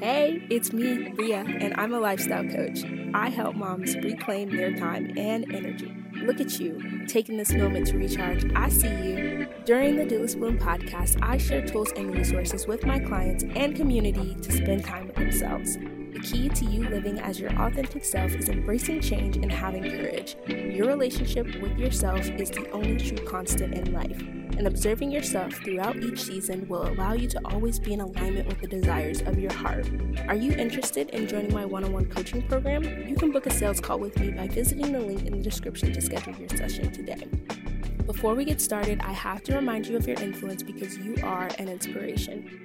Hey, it's me, Bria, and I'm a lifestyle coach. I help moms reclaim their time and energy. Look at you, taking this moment to recharge. I see you. During the Doulas Bloom podcast, I share tools and resources with my clients and community to spend time with themselves. The key to you living as your authentic self is embracing change and having courage. Your relationship with yourself is the only true constant in life, and observing yourself throughout each season will allow you to always be in alignment with the desires of your heart. Are you interested in joining my one on one coaching program? You can book a sales call with me by visiting the link in the description to schedule your session today. Before we get started, I have to remind you of your influence because you are an inspiration.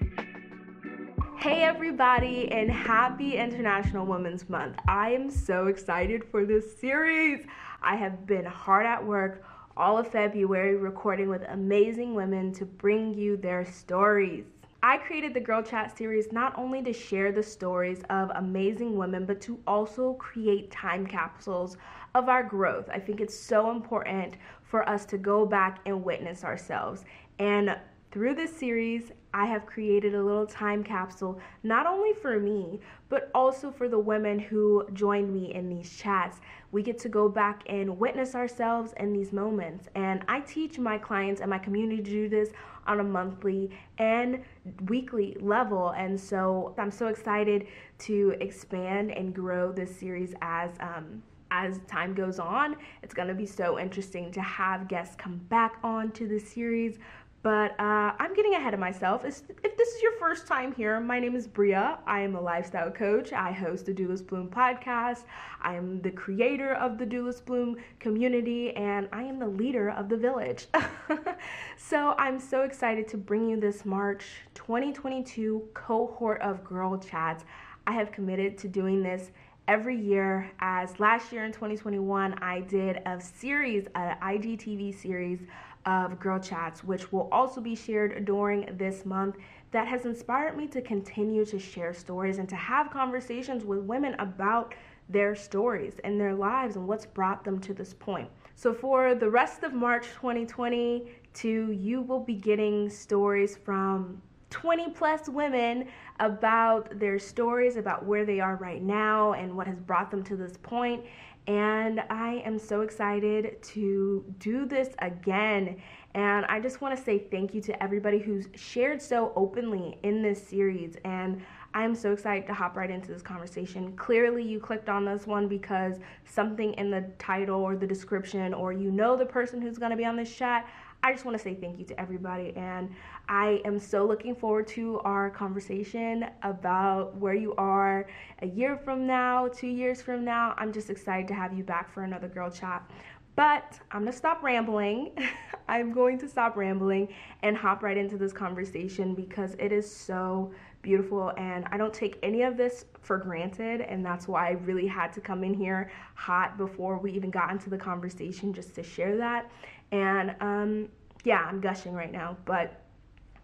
Hey, everybody, and happy International Women's Month. I am so excited for this series. I have been hard at work all of February recording with amazing women to bring you their stories. I created the Girl Chat series not only to share the stories of amazing women, but to also create time capsules of our growth. I think it's so important for us to go back and witness ourselves. And through this series, I have created a little time capsule, not only for me, but also for the women who joined me in these chats. We get to go back and witness ourselves in these moments. And I teach my clients and my community to do this on a monthly and weekly level. And so I'm so excited to expand and grow this series as, um, as time goes on. It's going to be so interesting to have guests come back on to the series but uh, I'm getting ahead of myself. If this is your first time here, my name is Bria. I am a lifestyle coach. I host the Doulas Bloom podcast. I am the creator of the Doulas Bloom community, and I am the leader of the village. so I'm so excited to bring you this March 2022 cohort of Girl Chats. I have committed to doing this every year as last year in 2021 I did a series, an IGTV series of Girl Chats, which will also be shared during this month, that has inspired me to continue to share stories and to have conversations with women about their stories and their lives and what's brought them to this point. So, for the rest of March 2022, you will be getting stories from 20 plus women about their stories, about where they are right now, and what has brought them to this point. And I am so excited to do this again. And I just want to say thank you to everybody who's shared so openly in this series. And I'm so excited to hop right into this conversation. Clearly, you clicked on this one because something in the title or the description, or you know the person who's going to be on this chat. I just want to say thank you to everybody. And I am so looking forward to our conversation about where you are a year from now, two years from now. I'm just excited to have you back for another girl chat. But I'm gonna stop rambling. I'm going to stop rambling and hop right into this conversation because it is so beautiful and I don't take any of this for granted. And that's why I really had to come in here hot before we even got into the conversation just to share that. And um, yeah, I'm gushing right now, but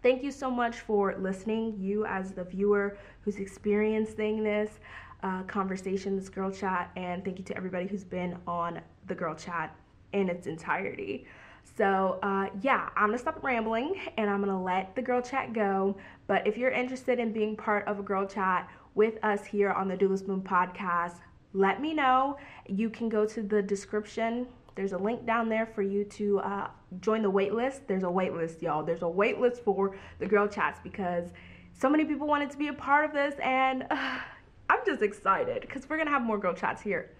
thank you so much for listening. You, as the viewer who's experiencing this uh, conversation, this girl chat, and thank you to everybody who's been on the girl chat in its entirety. So, uh, yeah, I'm gonna stop rambling and I'm gonna let the girl chat go. But if you're interested in being part of a girl chat with us here on the Doulas Bloom podcast, let me know. You can go to the description there's a link down there for you to uh, join the waitlist. There's a waitlist, y'all. There's a waitlist for the girl chats because so many people wanted to be a part of this, and uh, I'm just excited because we're gonna have more girl chats here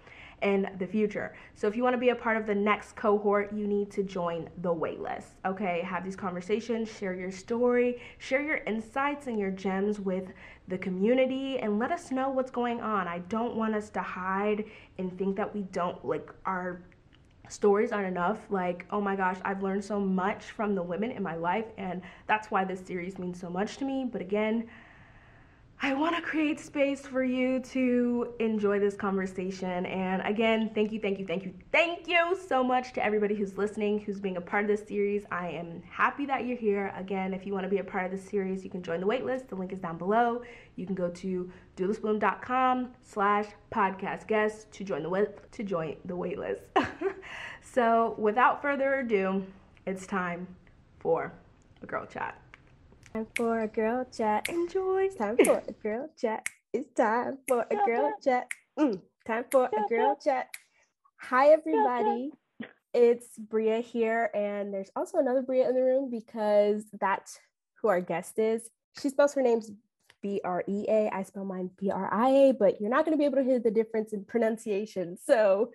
in the future. So if you want to be a part of the next cohort, you need to join the waitlist. Okay, have these conversations, share your story, share your insights and your gems with the community and let us know what's going on. I don't want us to hide and think that we don't like our stories aren't enough. Like, oh my gosh, I've learned so much from the women in my life, and that's why this series means so much to me. But again, I want to create space for you to enjoy this conversation. And again, thank you, thank you, thank you, thank you so much to everybody who's listening, who's being a part of this series. I am happy that you're here. Again, if you want to be a part of this series, you can join the waitlist. The link is down below. You can go to doulasbloom.com slash podcast guests to join the wait to join the waitlist. so without further ado, it's time for a girl chat. Time for a girl chat. Enjoy. Time for a girl chat. It's time for a girl chat. Mm, time for a girl chat. Hi, everybody. It's Bria here, and there's also another Bria in the room because that's who our guest is. She spells her name's B R E A. I spell mine B R I A, but you're not going to be able to hear the difference in pronunciation. So,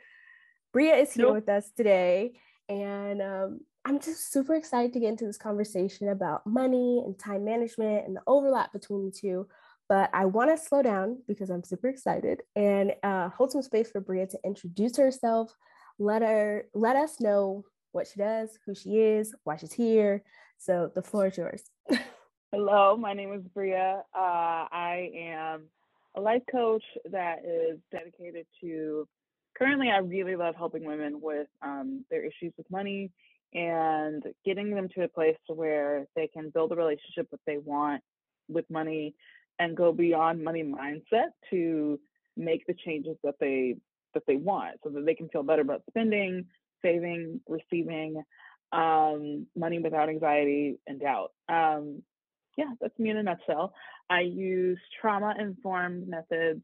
Bria is here nope. with us today, and um, I'm just super excited to get into this conversation about money and time management and the overlap between the two. But I want to slow down because I'm super excited and uh, hold some space for Bria to introduce herself. Let her let us know what she does, who she is, why she's here. So the floor is yours. Hello, my name is Bria. Uh, I am a life coach that is dedicated to. Currently, I really love helping women with um, their issues with money and getting them to a place where they can build a relationship that they want with money and go beyond money mindset to make the changes that they that they want so that they can feel better about spending saving receiving um, money without anxiety and doubt. Um, yeah that's me in a nutshell. I use trauma informed methods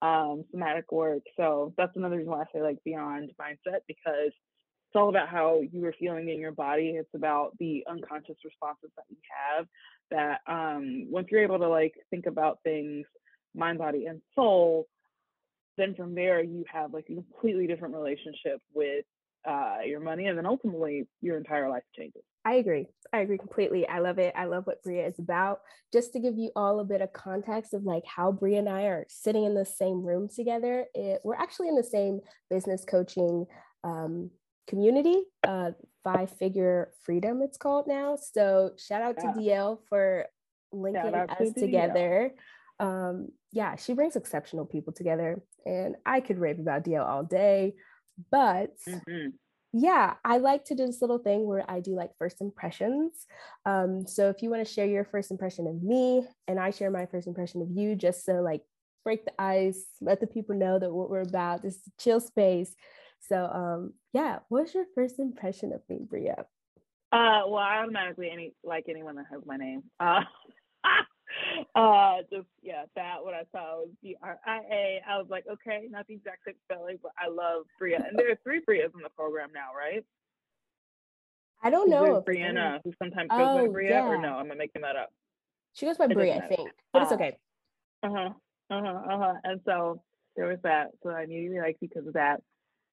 um, somatic work so that's another reason why i say like beyond mindset because it's all about how you are feeling in your body. It's about the unconscious responses that you have. That um, once you're able to like think about things, mind, body, and soul, then from there you have like a completely different relationship with uh, your money, and then ultimately your entire life changes. I agree. I agree completely. I love it. I love what Bria is about. Just to give you all a bit of context of like how Bria and I are sitting in the same room together, it, we're actually in the same business coaching um, community, uh, five figure freedom, it's called now. So shout out yeah. to DL for linking us to together. Um, yeah, she brings exceptional people together, and I could rave about DL all day, but mm-hmm. yeah, I like to do this little thing where I do like first impressions. Um, so if you want to share your first impression of me, and I share my first impression of you, just to like break the ice, let the people know that what we're about. This is a chill space. So um yeah, what's your first impression of me, Bria? Uh well I automatically any like anyone that has my name. Uh uh just yeah, that what I saw was B R I A. I was like, okay, not the exact same spelling, but I love Bria. And there are three Brias in the program now, right? I don't know. Brianna, who sometimes goes oh, by Bria, yeah. or no, I'm making that up. She goes by Bria, I think, but it's okay. Uh huh. Uh huh. Uh huh. And so there was that. So I immediately liked because of that.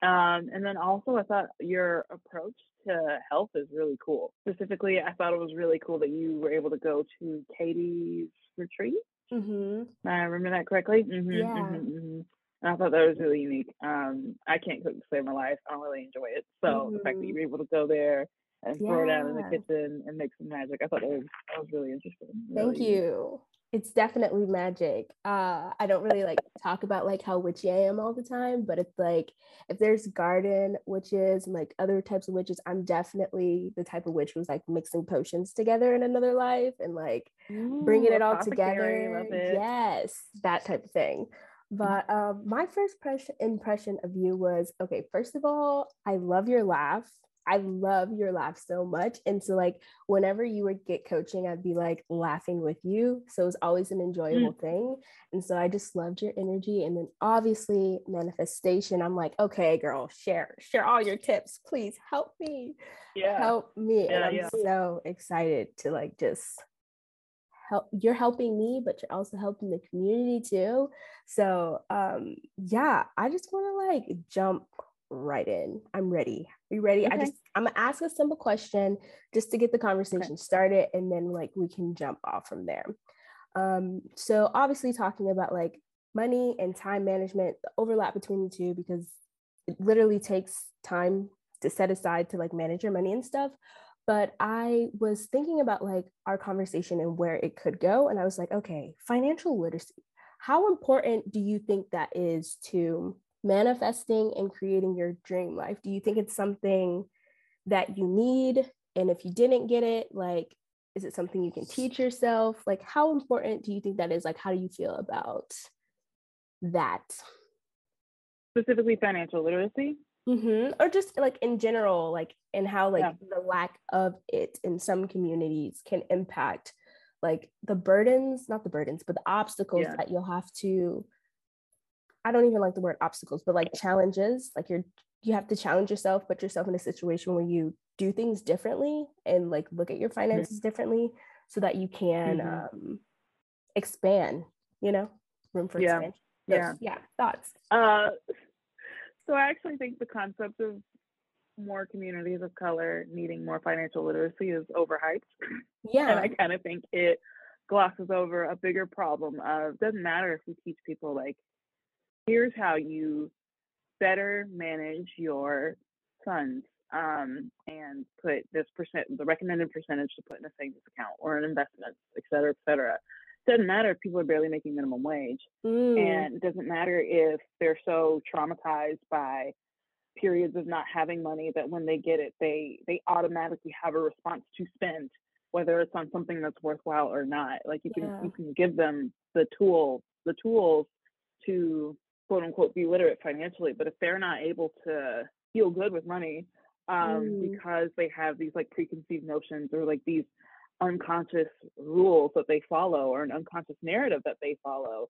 Um, and then also, I thought your approach to health is really cool. Specifically, I thought it was really cool that you were able to go to Katie's retreat. Mm-hmm. I remember that correctly. Mm-hmm, yeah. Mm-hmm, mm-hmm. And I thought that was really unique. Um, I can't cook to save my life. I don't really enjoy it. So the fact that you mm-hmm. were able to go there and yeah. throw out in the kitchen and make some magic, I thought that was that was really interesting. Really Thank you it's definitely magic. Uh, I don't really like talk about like how witchy I am all the time, but it's like if there's garden witches and like other types of witches, I'm definitely the type of witch who's like mixing potions together in another life and like Ooh, bringing it all together. It. Yes, that type of thing. But um, my first impression of you was okay. First of all, I love your laugh. I love your laugh so much. And so, like, whenever you would get coaching, I'd be like laughing with you. So it was always an enjoyable mm. thing. And so I just loved your energy. And then, obviously, manifestation. I'm like, okay, girl, share, share all your tips. Please help me. Yeah. Help me. Yeah, and I'm yeah. so excited to like just help you're helping me but you're also helping the community too so um yeah i just want to like jump right in. I'm ready. Are you ready? Okay. I just I'm gonna ask a simple question just to get the conversation okay. started and then like we can jump off from there. Um, so obviously talking about like money and time management, the overlap between the two because it literally takes time to set aside to like manage your money and stuff. But I was thinking about like our conversation and where it could go. And I was like, okay, financial literacy. How important do you think that is to manifesting and creating your dream life? Do you think it's something that you need? And if you didn't get it, like, is it something you can teach yourself? Like, how important do you think that is? Like, how do you feel about that? Specifically, financial literacy? Mm-hmm. Or just like in general, like, and how like yeah. the lack of it in some communities can impact like the burdens, not the burdens, but the obstacles Yeah. that you'll have to I don't even like the word obstacles, but like challenges, like you're you have to challenge yourself, put yourself in a situation where you do things differently and like look at your finances differently so that you can Mhm. um expand, you know, room for Yeah. expansion. Yeah. yeah, thoughts. Uh, so I actually think the concept of more communities of color needing more financial literacy is overhyped. Yeah. and I kind of think it glosses over a bigger problem of doesn't matter if we teach people like here's how you better manage your funds um, and put this percent the recommended percentage to put in a savings account or an investment, et cetera, et cetera. Doesn't matter if people are barely making minimum wage. Mm, And it doesn't matter if they're so traumatized by periods of not having money that when they get it, they they automatically have a response to spend, whether it's on something that's worthwhile or not. Like you can Yeah. you can give them the tool the tools to quote unquote be literate financially, but if they're not able to feel good with money um, Mm. because they have these like preconceived notions or like these unconscious rules that they follow or an unconscious narrative that they follow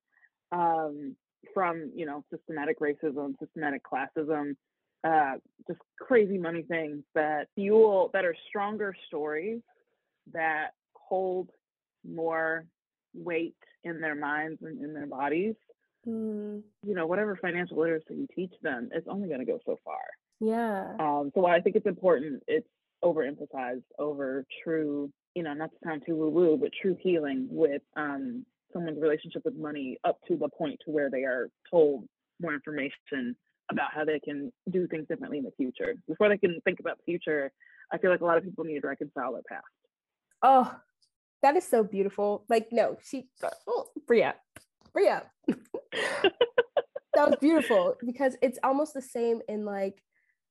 um, from you know systematic racism, systematic classism, uh, just crazy money things that fuel that are stronger stories that hold more weight in their minds and in their bodies. Mm, You know, whatever financial literacy you teach them, it's only going to go so far. yeah. Um, so I think it's important. It's overemphasized over true, you know, not to sound too woo woo, but true healing with um, someone's relationship with money up to the point to where they are told more information about how they can do things differently in the future. Before they can think about the future, I feel like a lot of people need to reconcile their past. Oh, that is so beautiful. Like, no, she, oh, Bria, Bria. that was beautiful because it's almost the same in like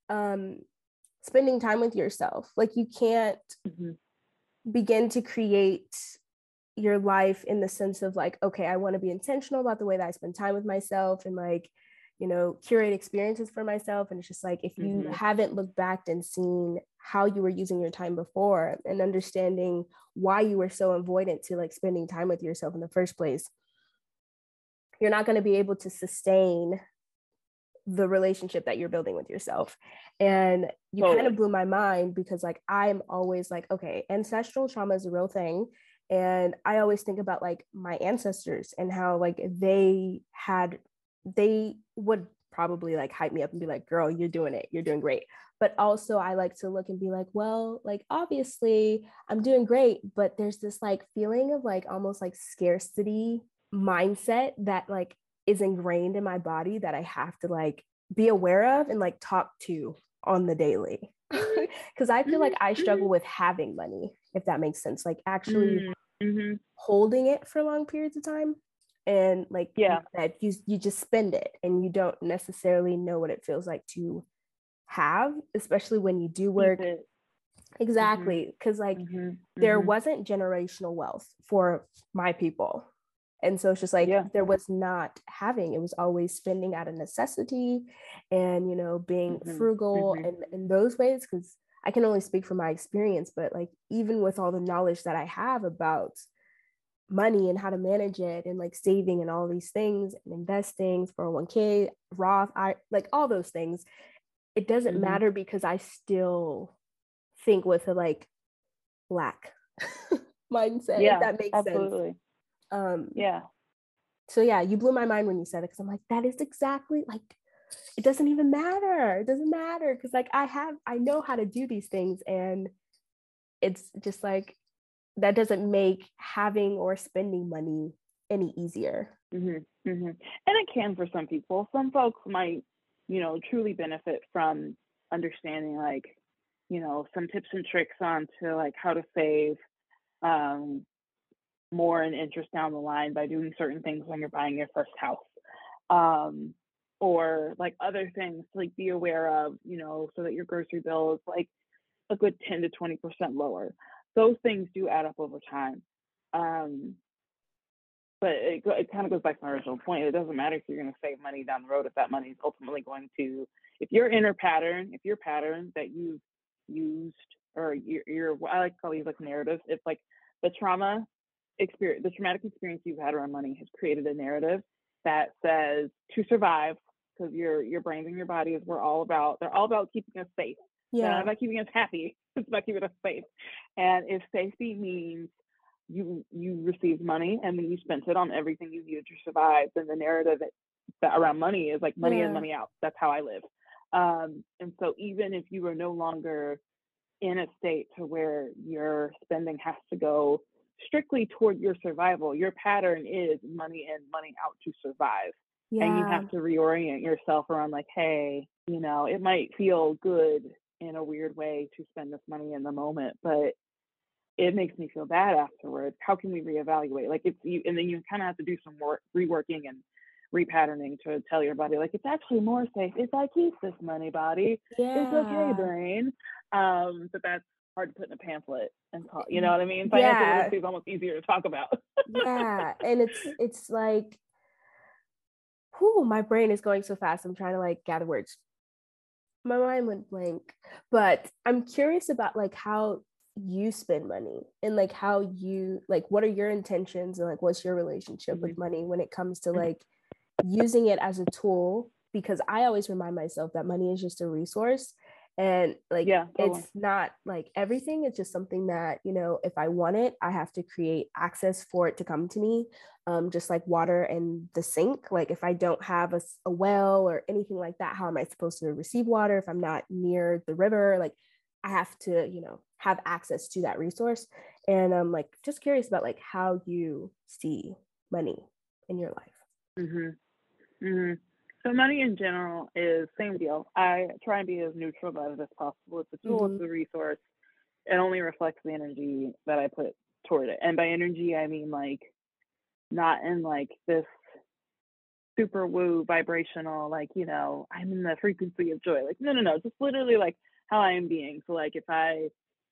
um spending time with yourself. Like, you can't Mhm. begin to create your life in the sense of like, okay, I want to be intentional about the way that I spend time with myself and like, you know, curate experiences for myself. And it's just like, if you Mhm. haven't looked back and seen how you were using your time before and understanding why you were so avoidant to like spending time with yourself in the first place, you're not going to be able to sustain the relationship that you're building with yourself. And you kind of blew my mind because like I'm always like, okay, ancestral trauma is a real thing. And I always think about like my ancestors and how like they had they would probably like hype me up and be like, girl, you're doing it. You're doing great. But also I like to look and be like, well, like obviously I'm doing great, but there's this like feeling of like almost like scarcity mindset that like is ingrained in my body that I have to like be aware of and like talk to on the daily. Mm-hmm. Cause I feel like I mm-hmm. struggle with having money, if that makes sense. Like actually Mm-hmm. mm-hmm. holding it for long periods of time. And like Yeah. said, you you just spend it and you don't necessarily know what it feels like to have, especially when you do work. Exactly. Cause like Mm-hmm. there wasn't generational wealth for my people. And so it's just like Yeah. there was not having, it was always spending out of necessity and, you know, being Mhm, frugal mhm. and in those ways. Cause I can only speak from my experience, but like even with all the knowledge that I have about money and how to manage it and like saving and all these things and investing, 401k, Roth, I like all those things, it doesn't Mhm. matter because I still think with a like lack mindset, yeah, if that makes sense. Um, Yeah. so yeah, you blew my mind when you said it because I'm like, that is exactly like it doesn't even matter. It doesn't matter because like I have I know how to do these things and it's just like that doesn't make having or spending money any easier. hmm hmm And it can for some people. Some folks might, you know, truly benefit from understanding like, you know, some tips and tricks on to like how to save um, more in interest down the line by doing certain things when you're buying your first house. Um, or like other things to like be aware of, you know, so that your grocery bill is like a good 10 to 20% lower. Those things do add up over time. Um, but it, it kind of goes back to my original point. It doesn't matter if you're going to save money down the road if that money is ultimately going to, if your inner pattern, if your pattern that you've used or your, your I like to call these like narratives, if like the trauma experience, the traumatic experience you've had around money has created a narrative that says to survive, because your your brains and your bodies were all about they're all about keeping us safe. Yeah. They're not about keeping us happy. It's about keeping us safe. And if safety means you you received money and then you spent it on everything you needed to survive, then the narrative that, that around money is like money yeah. in, money out. That's how I live. Um, and so even if you are no longer in a state to where your spending has to go strictly toward your survival, your pattern is money in, money out to survive. Yeah. And you have to reorient yourself around like, hey, you know, it might feel good in a weird way to spend this money in the moment, but it makes me feel bad afterwards. How can we reevaluate? Like it's you, and then you kind of have to do some work, reworking and repatterning to tell your body like it's actually more safe if I keep this money, body. Yeah. It's okay, brain. Um, but that's hard to put in a pamphlet and talk. You know what I mean? Financial yeah. literacy is almost easier to talk about. yeah, and it's it's like, whoo, my brain is going so fast. I'm trying to like gather words. My mind went blank, but I'm curious about like how you spend money and like how you like what are your intentions and like what's your relationship mm-hmm. with money when it comes to like using it as a tool because I always remind myself that money is just a resource and like yeah, totally. it's not like everything it's just something that you know if i want it i have to create access for it to come to me um, just like water and the sink like if i don't have a, a well or anything like that how am i supposed to receive water if i'm not near the river like i have to you know have access to that resource and i'm like just curious about like how you see money in your life mm-hmm. Mm-hmm. So money in general is same deal. I try and be as neutral about it as possible. It's a tool, mm-hmm. it's a resource. It only reflects the energy that I put toward it. And by energy I mean like not in like this super woo vibrational, like, you know, I'm in the frequency of joy. Like, no, no, no, just literally like how I am being. So like if I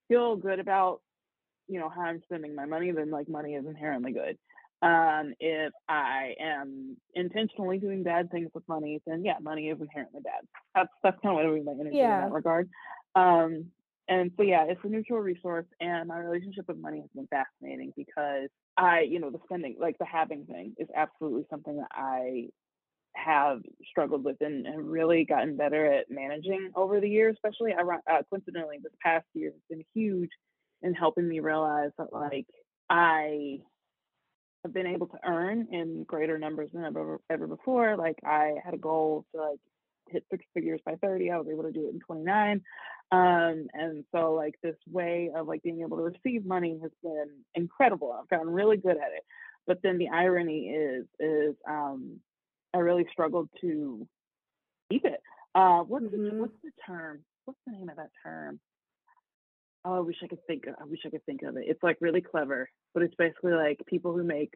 feel good about, you know, how I'm spending my money, then like money is inherently good. Um, if I am intentionally doing bad things with money, then yeah, money is inherently bad. That's that's kind of what I mean by energy yeah. in that regard. Um, and so yeah, it's a neutral resource, and my relationship with money has been fascinating because I, you know, the spending, like the having thing, is absolutely something that I have struggled with and, and really gotten better at managing over the years. Especially, uh, coincidentally, this past year has been huge in helping me realize that like I have been able to earn in greater numbers than ever ever before. Like I had a goal to like hit six figures by 30. I was able to do it in 29. Um, and so like this way of like being able to receive money has been incredible. I've gotten really good at it. But then the irony is is um I really struggled to keep it. Uh what's mm-hmm. the, what's the term? What's the name of that term? Oh, I wish I could think. Of, I wish I could think of it. It's like really clever, but it's basically like people who make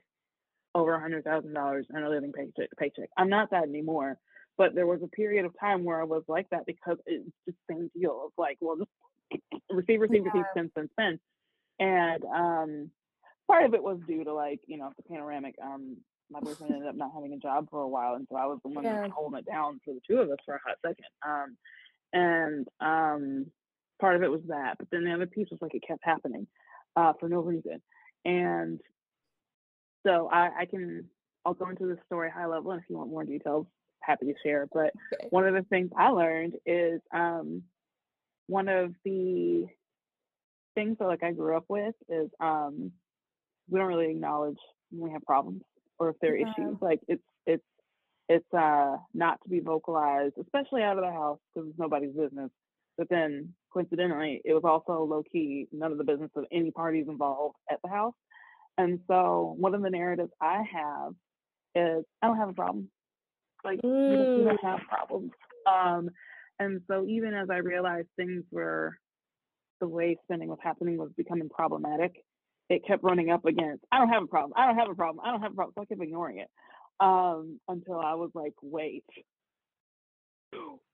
over a hundred thousand dollars and are living paycheck paycheck. I'm not that anymore, but there was a period of time where I was like that because it's just the same deal of like, well, just receive, receive, yeah. receive, spend, spend, spend, and um, part of it was due to like you know the panoramic. Um, my boyfriend ended up not having a job for a while, and so I was the one yeah. holding it down for the two of us for a hot second. Um, and um, part of it was that, but then the other piece was like it kept happening uh, for no reason. And so I, I can I'll go into the story high level, and if you want more details, happy to share. But okay. one of the things I learned is um, one of the things that like I grew up with is um, we don't really acknowledge when we have problems or if there are yeah. issues. Like it's it's it's uh not to be vocalized, especially out of the house because it's nobody's business. But then coincidentally, it was also low key, none of the business of any parties involved at the house. And so one of the narratives I have is I don't have a problem. Like mm. you don't have problems. Um, and so even as I realized things were the way spending was happening was becoming problematic, it kept running up against I don't have a problem. I don't have a problem. I don't have a problem. So I kept ignoring it um, until I was like, wait,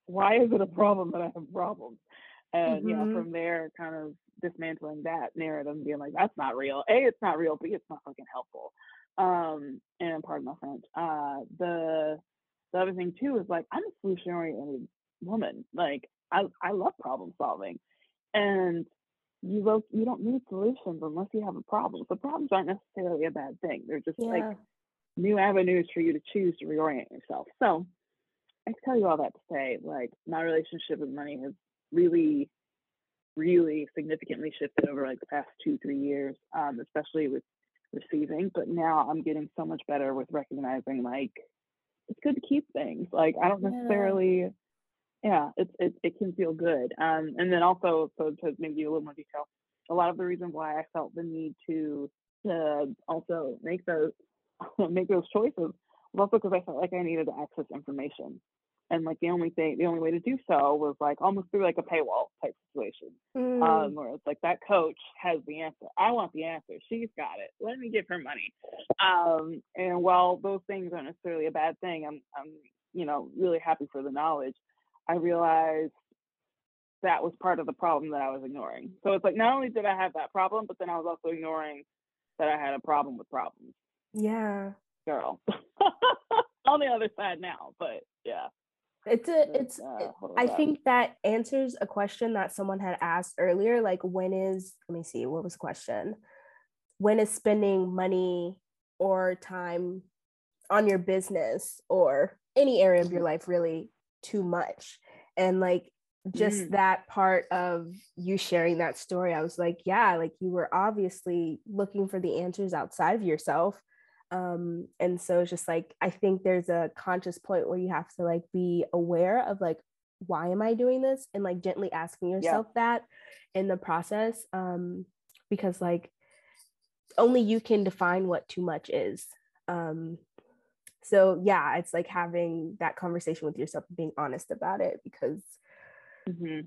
why is it a problem that I have problems? And mm-hmm. yeah, from there, kind of dismantling that narrative and being like, that's not real. A, it's not real. B, it's not fucking helpful. Um, and pardon my French. Uh, the the other thing too is like I'm a solution oriented woman. Like I I love problem solving, and you look you don't need solutions unless you have a problem. So problems aren't necessarily a bad thing. They're just yeah. like new avenues for you to choose to reorient yourself. So I tell you all that to say, like my relationship with money has really, really significantly shifted over like the past two, three years, um, especially with receiving. But now I'm getting so much better with recognizing like it's good to keep things. Like I don't necessarily yeah, it's it, it can feel good. Um, and then also, so to maybe a little more detail, a lot of the reason why I felt the need to to also make those make those choices was also because I felt like I needed to access information, and like the only thing, the only way to do so was like almost through like a paywall type situation, mm. um, where it's like that coach has the answer. I want the answer. She's got it. Let me give her money. Um, and while those things aren't necessarily a bad thing, I'm I'm you know really happy for the knowledge I realized that was part of the problem that I was ignoring. So it's like not only did I have that problem, but then I was also ignoring that I had a problem with problems. Yeah. Girl. On the other side now, but yeah. It's a it's I think that answers a question that someone had asked earlier like when is let me see what was the question? When is spending money or time on your business or any area of your mm-hmm. life really too much and like just mm. that part of you sharing that story i was like yeah like you were obviously looking for the answers outside of yourself um and so it's just like i think there's a conscious point where you have to like be aware of like why am i doing this and like gently asking yourself yeah. that in the process um because like only you can define what too much is um so yeah it's like having that conversation with yourself and being honest about it because mm-hmm.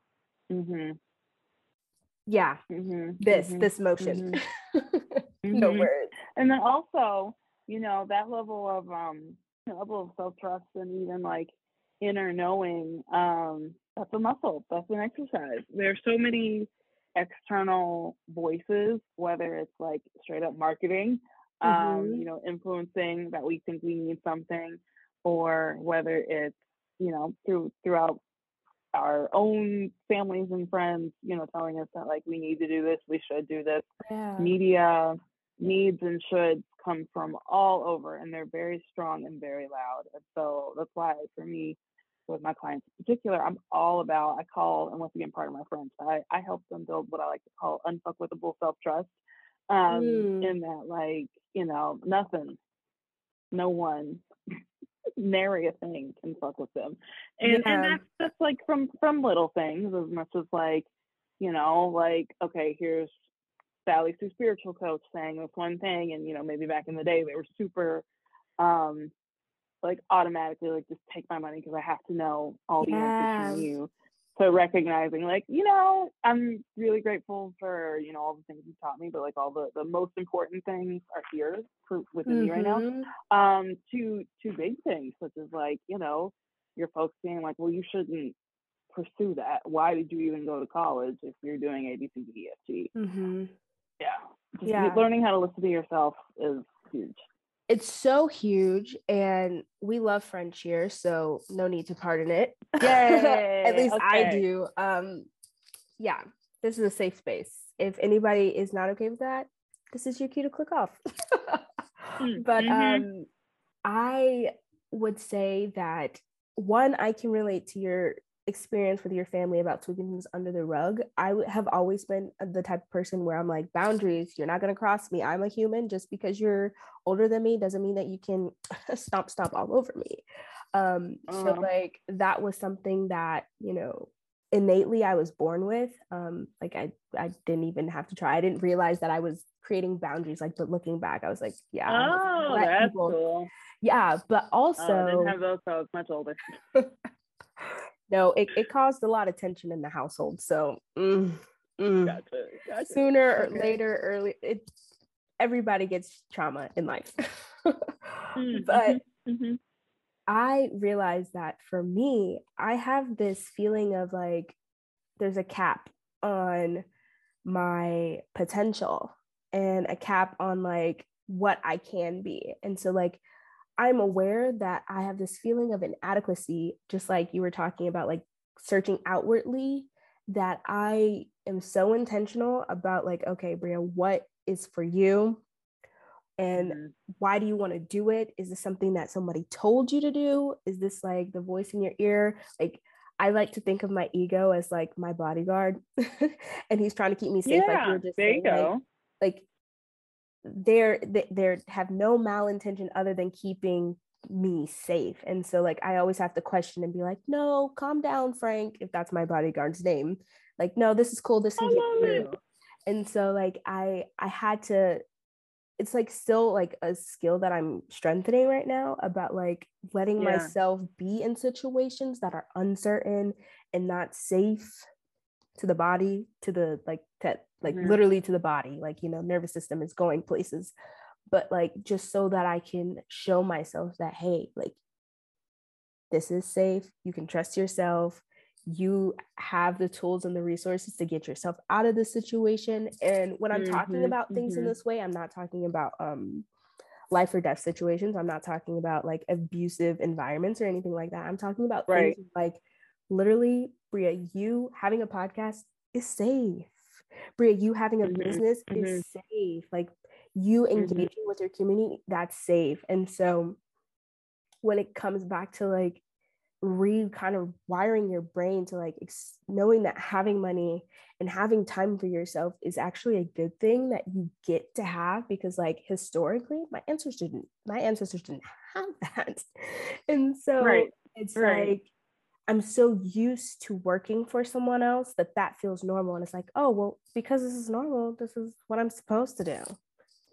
Mm-hmm. yeah mm-hmm. this mm-hmm. this motion mm-hmm. no mm-hmm. words and then also you know that level of um level of self-trust and even like inner knowing um that's a muscle that's an exercise there's so many external voices whether it's like straight up marketing um, mm-hmm. you know, influencing that we think we need something, or whether it's, you know, through throughout our own families and friends, you know, telling us that like we need to do this, we should do this. Yeah. Media needs and should come from all over and they're very strong and very loud. And so that's why for me, with my clients in particular, I'm all about I call and once again part of my friends, I, I help them build what I like to call unfuckwithable self-trust um mm. in that like you know nothing no one nary a thing can fuck with them and yeah. and that's just like from from little things as much as like you know like okay here's Sally Sue spiritual coach saying this one thing and you know maybe back in the day they were super um like automatically like just take my money because I have to know all the answers from you so recognizing like you know i'm really grateful for you know all the things you taught me but like all the the most important things are here for, within mm-hmm. you right now mm-hmm. um to to big things such as like you know your folks being like well you shouldn't pursue that why did you even go to college if you're doing a b c d e f g mm-hmm. Yeah. Just yeah. learning how to listen to yourself is huge. It's so huge and we love french here so no need to pardon it. Yay! at least okay. i do. Um yeah this is a safe space. If anybody is not okay with that this is your cue to click off. But mm-hmm. um i would say that one i can relate to your experience with your family about sweeping things under the rug. I have always been the type of person where I'm like, boundaries, you're not going to cross me. I'm a human. Just because you're older than me doesn't mean that you can stomp, stomp all over me. Um, uh-huh. So, like, that was something that, you know, innately I was born with. Um, like, I, I didn't even have to try. I didn't realize that I was creating boundaries. Like, but looking back, I was like, yeah. Oh, that's people. cool. Yeah, but also, oh, I didn't have those. So I was much older. no, it, it caused a lot of tension in the household. So mm, mm. Gotcha, gotcha. sooner okay. or later, early, it everybody gets trauma in life. mm-hmm. But mm-hmm. I realized that for me, I have this feeling of like there's a cap on my potential and a cap on like what I can be. And so like I'm aware that I have this feeling of inadequacy, just like you were talking about, like searching outwardly, that I am so intentional about like, okay, Bria, what is for you? And mm-hmm. why do you want to do it? Is this something that somebody told you to do? Is this like the voice in your ear? Like, I like to think of my ego as like my bodyguard, and he's trying to keep me safe. Yeah, like you're just there saying, you go. Like, like they're they they're have no malintention other than keeping me safe. And so like I always have to question and be like, no, calm down, Frank, if that's my bodyguard's name. Like, no, this is cool. This is you. And so like I I had to it's like still like a skill that I'm strengthening right now about like letting yeah. myself be in situations that are uncertain and not safe to the body, to the like to like mm-hmm. literally to the body. Like, you know, nervous system is going places but like just so that I can show myself that, hey, like this is safe. You can trust yourself. You have the tools and the resources to get yourself out of the situation. And when I'm mm-hmm, talking about things mm-hmm. in this way, I'm not talking about um life or death situations. I'm not talking about like abusive environments or anything like that. I'm talking about right. things like literally, Bria, you having a podcast is safe. Bria, you having a mm-hmm, business is mm-hmm. safe. Like you mm-hmm. engaging mm-hmm. with your community that's safe and so when it comes back to like re kind of wiring your brain to like ex- knowing that having money and having time for yourself is actually a good thing that you get to have because like historically my ancestors didn't my ancestors didn't have that and so right. it's right. like i'm so used to working for someone else that that feels normal and it's like oh well because this is normal this is what i'm supposed to do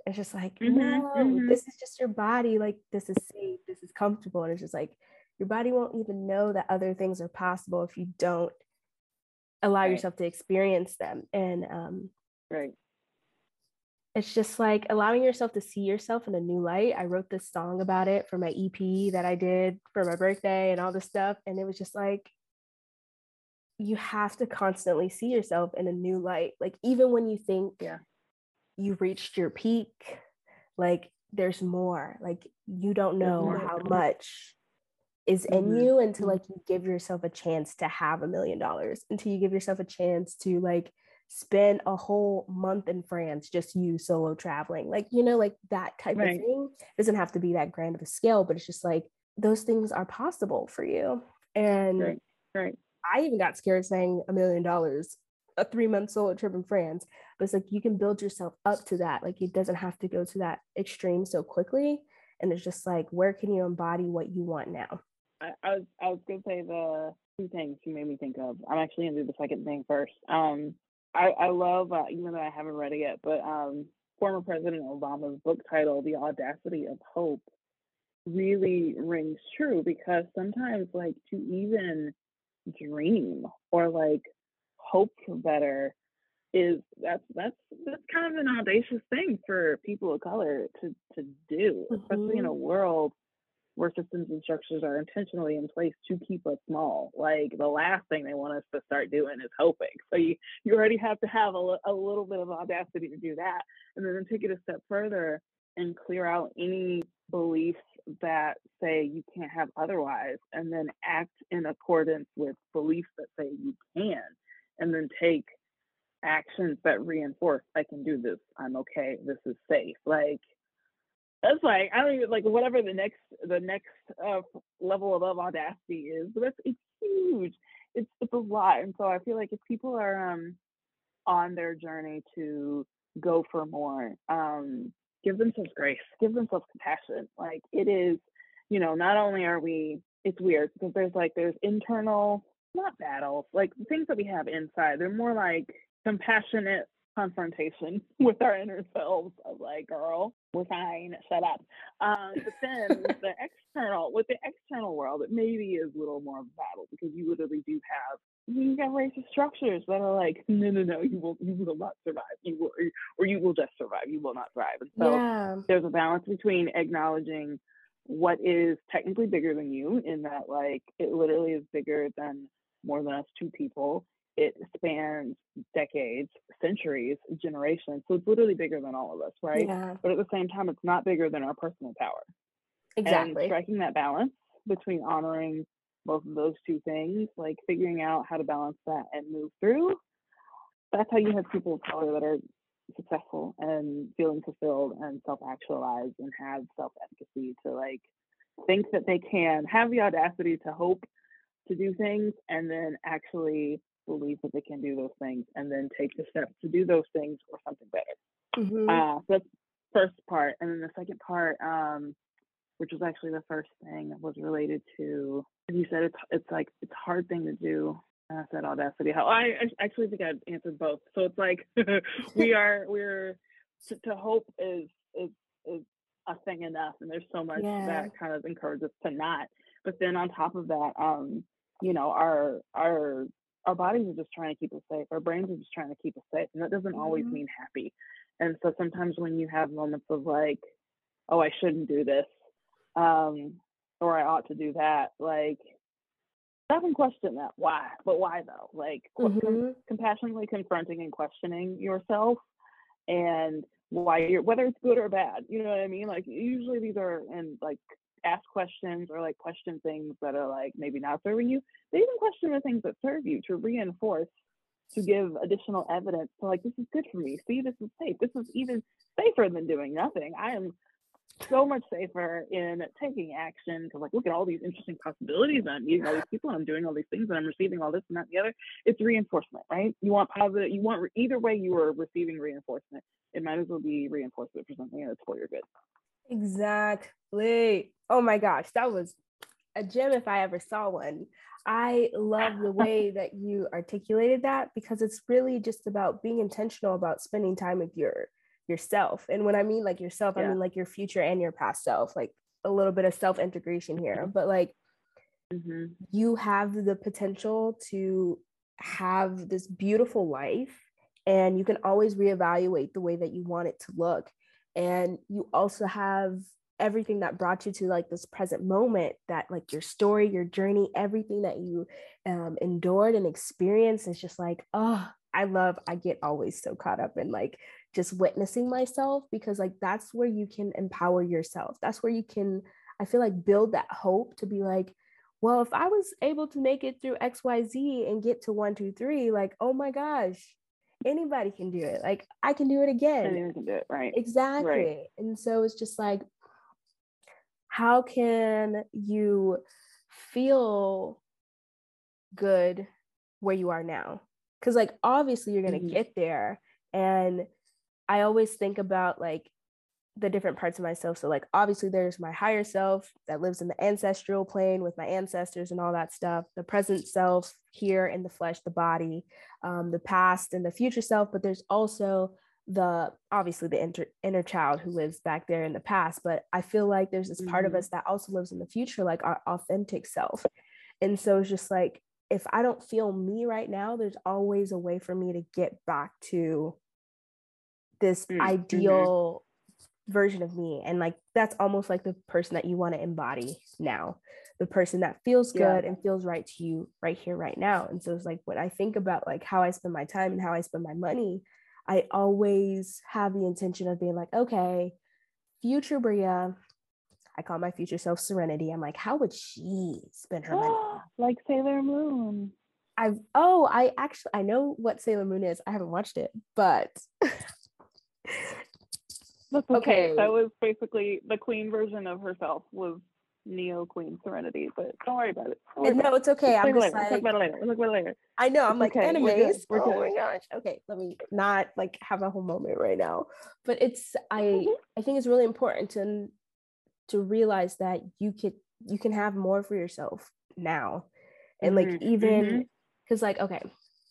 it's just like, mm-hmm, no, mm-hmm. this is just your body. Like, this is safe. This is comfortable. And it's just like, your body won't even know that other things are possible if you don't allow right. yourself to experience them. And um, right. It's just like allowing yourself to see yourself in a new light. I wrote this song about it for my EP that I did for my birthday and all this stuff. And it was just like, you have to constantly see yourself in a new light. Like, even when you think, yeah you reached your peak like there's more like you don't know how much is in mm-hmm. you until like you give yourself a chance to have a million dollars until you give yourself a chance to like spend a whole month in France just you solo traveling like you know like that type right. of thing it doesn't have to be that grand of a scale but it's just like those things are possible for you and right. Right. I even got scared saying a million dollars a three month solo trip in France. But it's like you can build yourself up to that. Like it doesn't have to go to that extreme so quickly. And it's just like, where can you embody what you want now? I, I was I was gonna say the two things you made me think of. I'm actually gonna do the second thing first. Um, I I love uh, even though I haven't read it yet, but um, former President Obama's book title, "The Audacity of Hope," really rings true because sometimes like to even dream or like hope for better is that's that's that's kind of an audacious thing for people of color to to do, mm-hmm. especially in mm-hmm. a world where systems and structures are intentionally in place to keep us small. Like the last thing they want us to start doing is hoping. So you you already have to have a, a little bit of audacity to do that, and then take it a step further and clear out any beliefs that say you can't have otherwise, and then act in accordance with beliefs that say you can and then take actions that reinforce I can do this, I'm okay, this is safe. Like that's like I don't even like whatever the next the next uh, level above audacity is, but that's it's huge. It's it's a lot, and so I feel like if people are um on their journey to go for more, um, give themselves grace, give themselves compassion. Like it is, you know, not only are we it's weird because there's like there's internal not battles, like things that we have inside. They're more like compassionate confrontation with our inner selves of like, girl, we're fine, shut up. Um, but then with the external, with the external world, it maybe is a little more of a battle because you literally do have you have racist structures that are like, no, no, no, you will, you will not survive. You will, or you will just survive. You will not thrive. And so yeah. there's a balance between acknowledging what is technically bigger than you, in that like it literally is bigger than more than us two people. It spans decades, centuries, generations. So it's literally bigger than all of us, right? Yeah. But at the same time, it's not bigger than our personal power. Exactly. And striking that balance between honoring both of those two things, like figuring out how to balance that and move through. That's how you have people of color that are successful and feeling fulfilled and self-actualized and have self-efficacy to like think that they can have the audacity to hope to do things and then actually believe that they can do those things and then take the steps to do those things or something better. Mm-hmm. Uh, so that's first part. And then the second part, um, which was actually the first thing, was related to you said it's it's like it's a hard thing to do. I said audacity. How I, I actually think I answered both. So it's like we are we're to, to, hope is is is a thing enough, and there's so much yeah. that kind of encourages to not. But then on top of that, um, you know, our our our bodies are just trying to keep us safe. Our brains are just trying to keep us safe, and that doesn't mm-hmm. always mean happy. And so sometimes when you have moments of like, oh, I shouldn't do this, um, or I ought to do that, like stop and question that. Why? But why though? Like mm-hmm. com- compassionately confronting and questioning yourself and why you're whether it's good or bad. You know what I mean? Like usually these are in like ask questions or like question things that are like maybe not serving you. They even question the things that serve you to reinforce to give additional evidence to like this is good for me. See, this is safe. This is even safer than doing nothing. I am so much safer in taking action because like look at all these interesting possibilities i'm meeting all these people and i'm doing all these things and i'm receiving all this and that and the other it's reinforcement right you want positive you want either way you are receiving reinforcement it might as well be reinforcement for something and it's for your good exactly oh my gosh that was a gem if i ever saw one i love the way that you articulated that because it's really just about being intentional about spending time with your yourself. And when I mean like yourself, yeah. I mean like your future and your past self, like a little bit of self integration here. Mm-hmm. But like mm-hmm. you have the potential to have this beautiful life and you can always reevaluate the way that you want it to look. And you also have everything that brought you to like this present moment that like your story your journey everything that you um, endured and experienced is just like oh i love i get always so caught up in like just witnessing myself because like that's where you can empower yourself. That's where you can i feel like build that hope to be like well if i was able to make it through xyz and get to one two three like oh my gosh anybody can do it. Like i can do it again. Anyone can do it right. Exactly. Right. and so it's just like how can you feel good where you are now? Because like obviously you're going to mm-hmm. get there. And I always think about like the different parts of myself. So, like, obviously, there's my higher self that lives in the ancestral plane with my ancestors and all that stuff, the present self here in the flesh, the body, um, the past and the future self. But there's also the obviously the inter- inner child who lives back there in the past. But I feel like there's this mm-hmm. part of mm-hmm. us that also lives in the future, like our authentic self. And so it's just like, if I don't feel me right now, there's always a way for me to get back to this mm, mm-hmm. ideal version of me and like that's almost like the person that you want to embody now the person that feels good yeah. and feels right to you right here right now and so it's like when i think about like how i spend my time and how i spend my money i always have the intention of being like okay future bria i call my future self serenity i'm like how would she spend her money like sailor moon i've oh i actually i know what sailor moon is i haven't watched it but That's okay. okay. That was basically the queen version of herself was Neo Queen Serenity, but don't worry about it. Worry no, about it's okay. It. I'm just like, we'll talk about it later. We'll talk about it later. I know. I'm like okay. animes. We're good. We're oh my gosh. Okay, let me not like have a whole moment right now. But it's I mm-hmm. I think it's really important to to realize that you could you can have more for yourself now, and mm-hmm. like even because mm-hmm. like okay,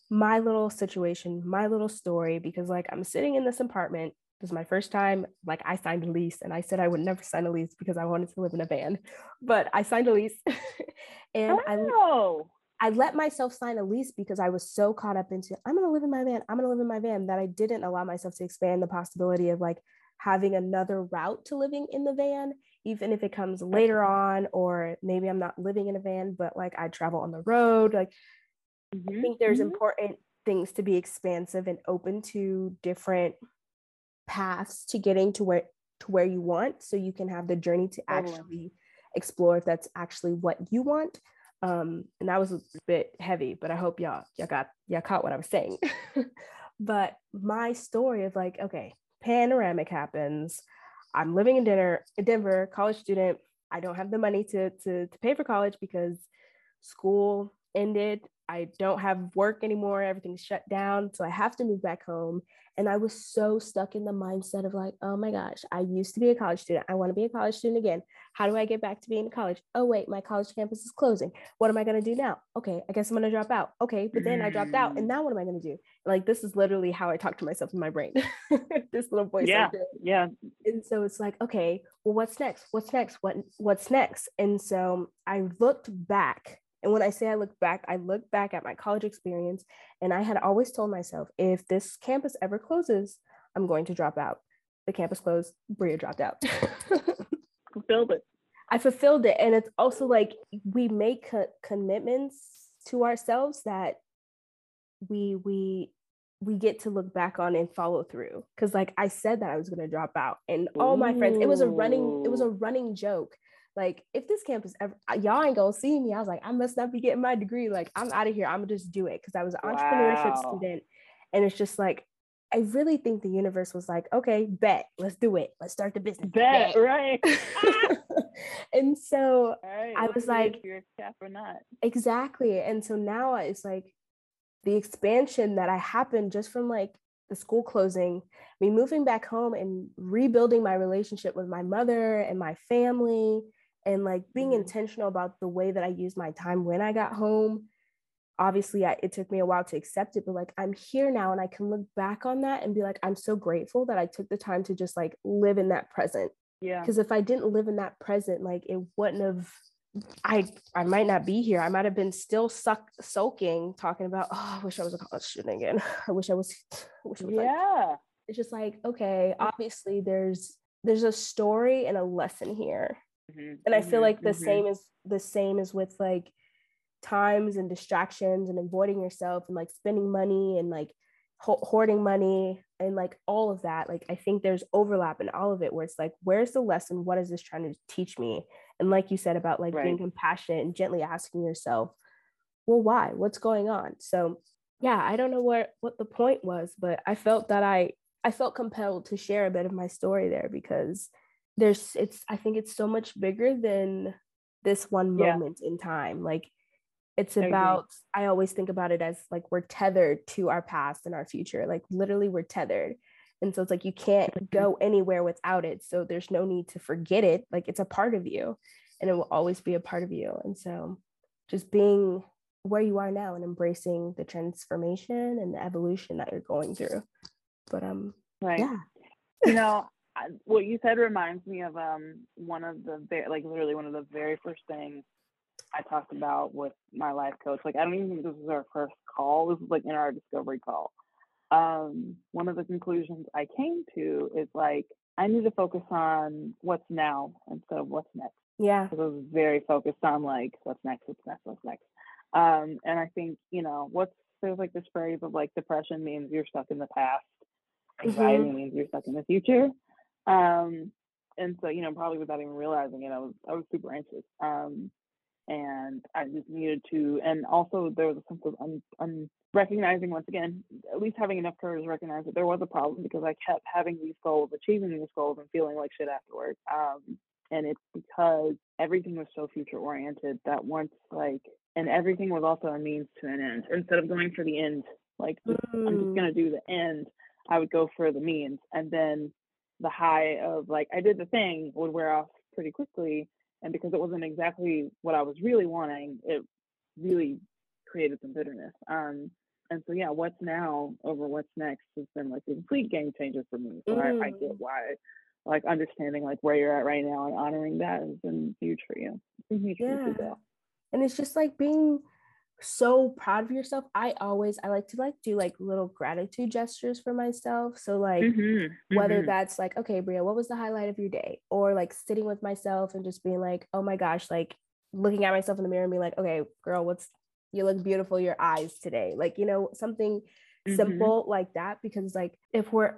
my little situation, my little story, because like I'm sitting in this apartment. Is my first time. Like I signed a lease and I said I would never sign a lease because I wanted to live in a van. But I signed a lease and oh. I I let myself sign a lease because I was so caught up into I'm gonna live in my van, I'm gonna live in my van that I didn't allow myself to expand the possibility of like having another route to living in the van, even if it comes later on, or maybe I'm not living in a van, but like I travel on the road. Like Mm-hmm. I think there's mm-hmm. important things to be expansive and open to different paths to getting to where to where you want so you can have the journey to actually explore if that's actually what you want Um, and that was a bit heavy, but I hope y'all y'all got y'all caught what I was saying. but my story of like, okay, panoramic happens. I'm living in dinner in Denver, college student. I don't have the money to, to, to pay for college because school ended. I don't have work anymore. Everything's shut down. So I have to move back home. And I was so stuck in the mindset of like, oh my gosh, I used to be a college student. I want to be a college student again. How do I get back to being in college? Oh, wait, my college campus is closing. What am I going to do now? Okay, I guess I'm going to drop out. Okay, but then I dropped out. And mm. now what am I going to do? Like, this is literally how I talk to myself in my brain. this little voice. Yeah. Yeah. And so it's like, okay, well, what's next? What's next? What what's next? And so I looked back and when I say I look back, I look back at my college experience and I had always told myself if this campus ever closes, I'm going to drop out. The campus closed, Bria dropped out. fulfilled it. I fulfilled it. And it's also like we make co- commitments to ourselves that we we we get to look back on and follow through because like i said that i was going to drop out and all my friends it was a running it was a running joke like if this campus ever uh, y'all ain't gonna see me i was like i must not be getting my degree like i'm out of here i'm gonna just do it because i was an wow. entrepreneurship student and it's just like i really think the universe was like okay bet let's do it let's start the business bet, bet. right and so right, i was like you're or not exactly and so now it's like the expansion that i happened just from like the school closing, me moving back home and rebuilding my relationship with my mother and my family and like being mm-hmm. intentional about the way that I use my time when I got home. Obviously, I, it took me a while to accept it, but like I'm here now and I can look back on that and be like, I'm so grateful that I took the time to just like live in that present. Yeah. Because if I didn't live in that present, like it wouldn't have I I might not be here. I might have been still suck sulking, talking about, oh, I wish I was a college student again. I wish I was. I wish I was yeah. Like, it's just like okay, obviously there's there's a story and a lesson here, mm-hmm. and I feel mm-hmm. like the mm-hmm. same is the same as with like times and distractions and avoiding yourself and like spending money and like hoarding money and like all of that like i think there's overlap in all of it where it's like where's the lesson what is this trying to teach me and like you said about like right. being compassionate and gently asking yourself well why what's going on so yeah i don't know what what the point was but i felt that i i felt compelled to share a bit of my story there because there's it's i think it's so much bigger than this one moment yeah. in time like it's about I, I always think about it as like we're tethered to our past and our future like literally we're tethered. And so it's like you can't mm-hmm. go anywhere without it so there's no need to forget it like it's a part of you and it will always be a part of you. And so just being where you are now and embracing the transformation and the evolution that you're going through. But um right. yeah. You know what you said reminds me of um one of the very like literally one of the very first things I talked about with my life coach. Like, I don't even think this was our first call. This was like in our discovery call. Um, one of the conclusions I came to is like, I need to focus on what's now instead of what's next. Yeah. Because I was very focused on like, what's next, what's next, what's next. Um, and I think, you know, what's there's like this phrase of like depression means you're stuck in the past, anxiety mm-hmm. means you're stuck in the future. Um, and so, you know, probably without even realizing it, I was I was super anxious. Um, and I just needed to, and also there was a sense of un, un, recognizing once again, at least having enough courage to recognize that there was a problem because I kept having these goals, achieving these goals, and feeling like shit afterwards. Um, and it's because everything was so future oriented that once like, and everything was also a means to an end. Instead of going for the end, like mm. I'm just gonna do the end, I would go for the means, and then the high of like I did the thing would wear off pretty quickly and because it wasn't exactly what I was really wanting, it really created some bitterness. Um, and so yeah, what's now over what's next has been like a complete game changer for me. So mm. I, I, get mm. why, like understanding like where you're at right now and honoring that has been huge for you. It's been huge yeah. for you And it's just like being so proud of yourself. I always I like to like do like little gratitude gestures for myself. So like mm-hmm, whether mm-hmm. that's like, okay, Bria, what was the highlight of your day? Or like sitting with myself and just being like, oh my gosh, like looking at myself in the mirror and being like, okay, girl, what's you look beautiful, your eyes today. Like, you know, something mm-hmm. simple like that. Because like if we're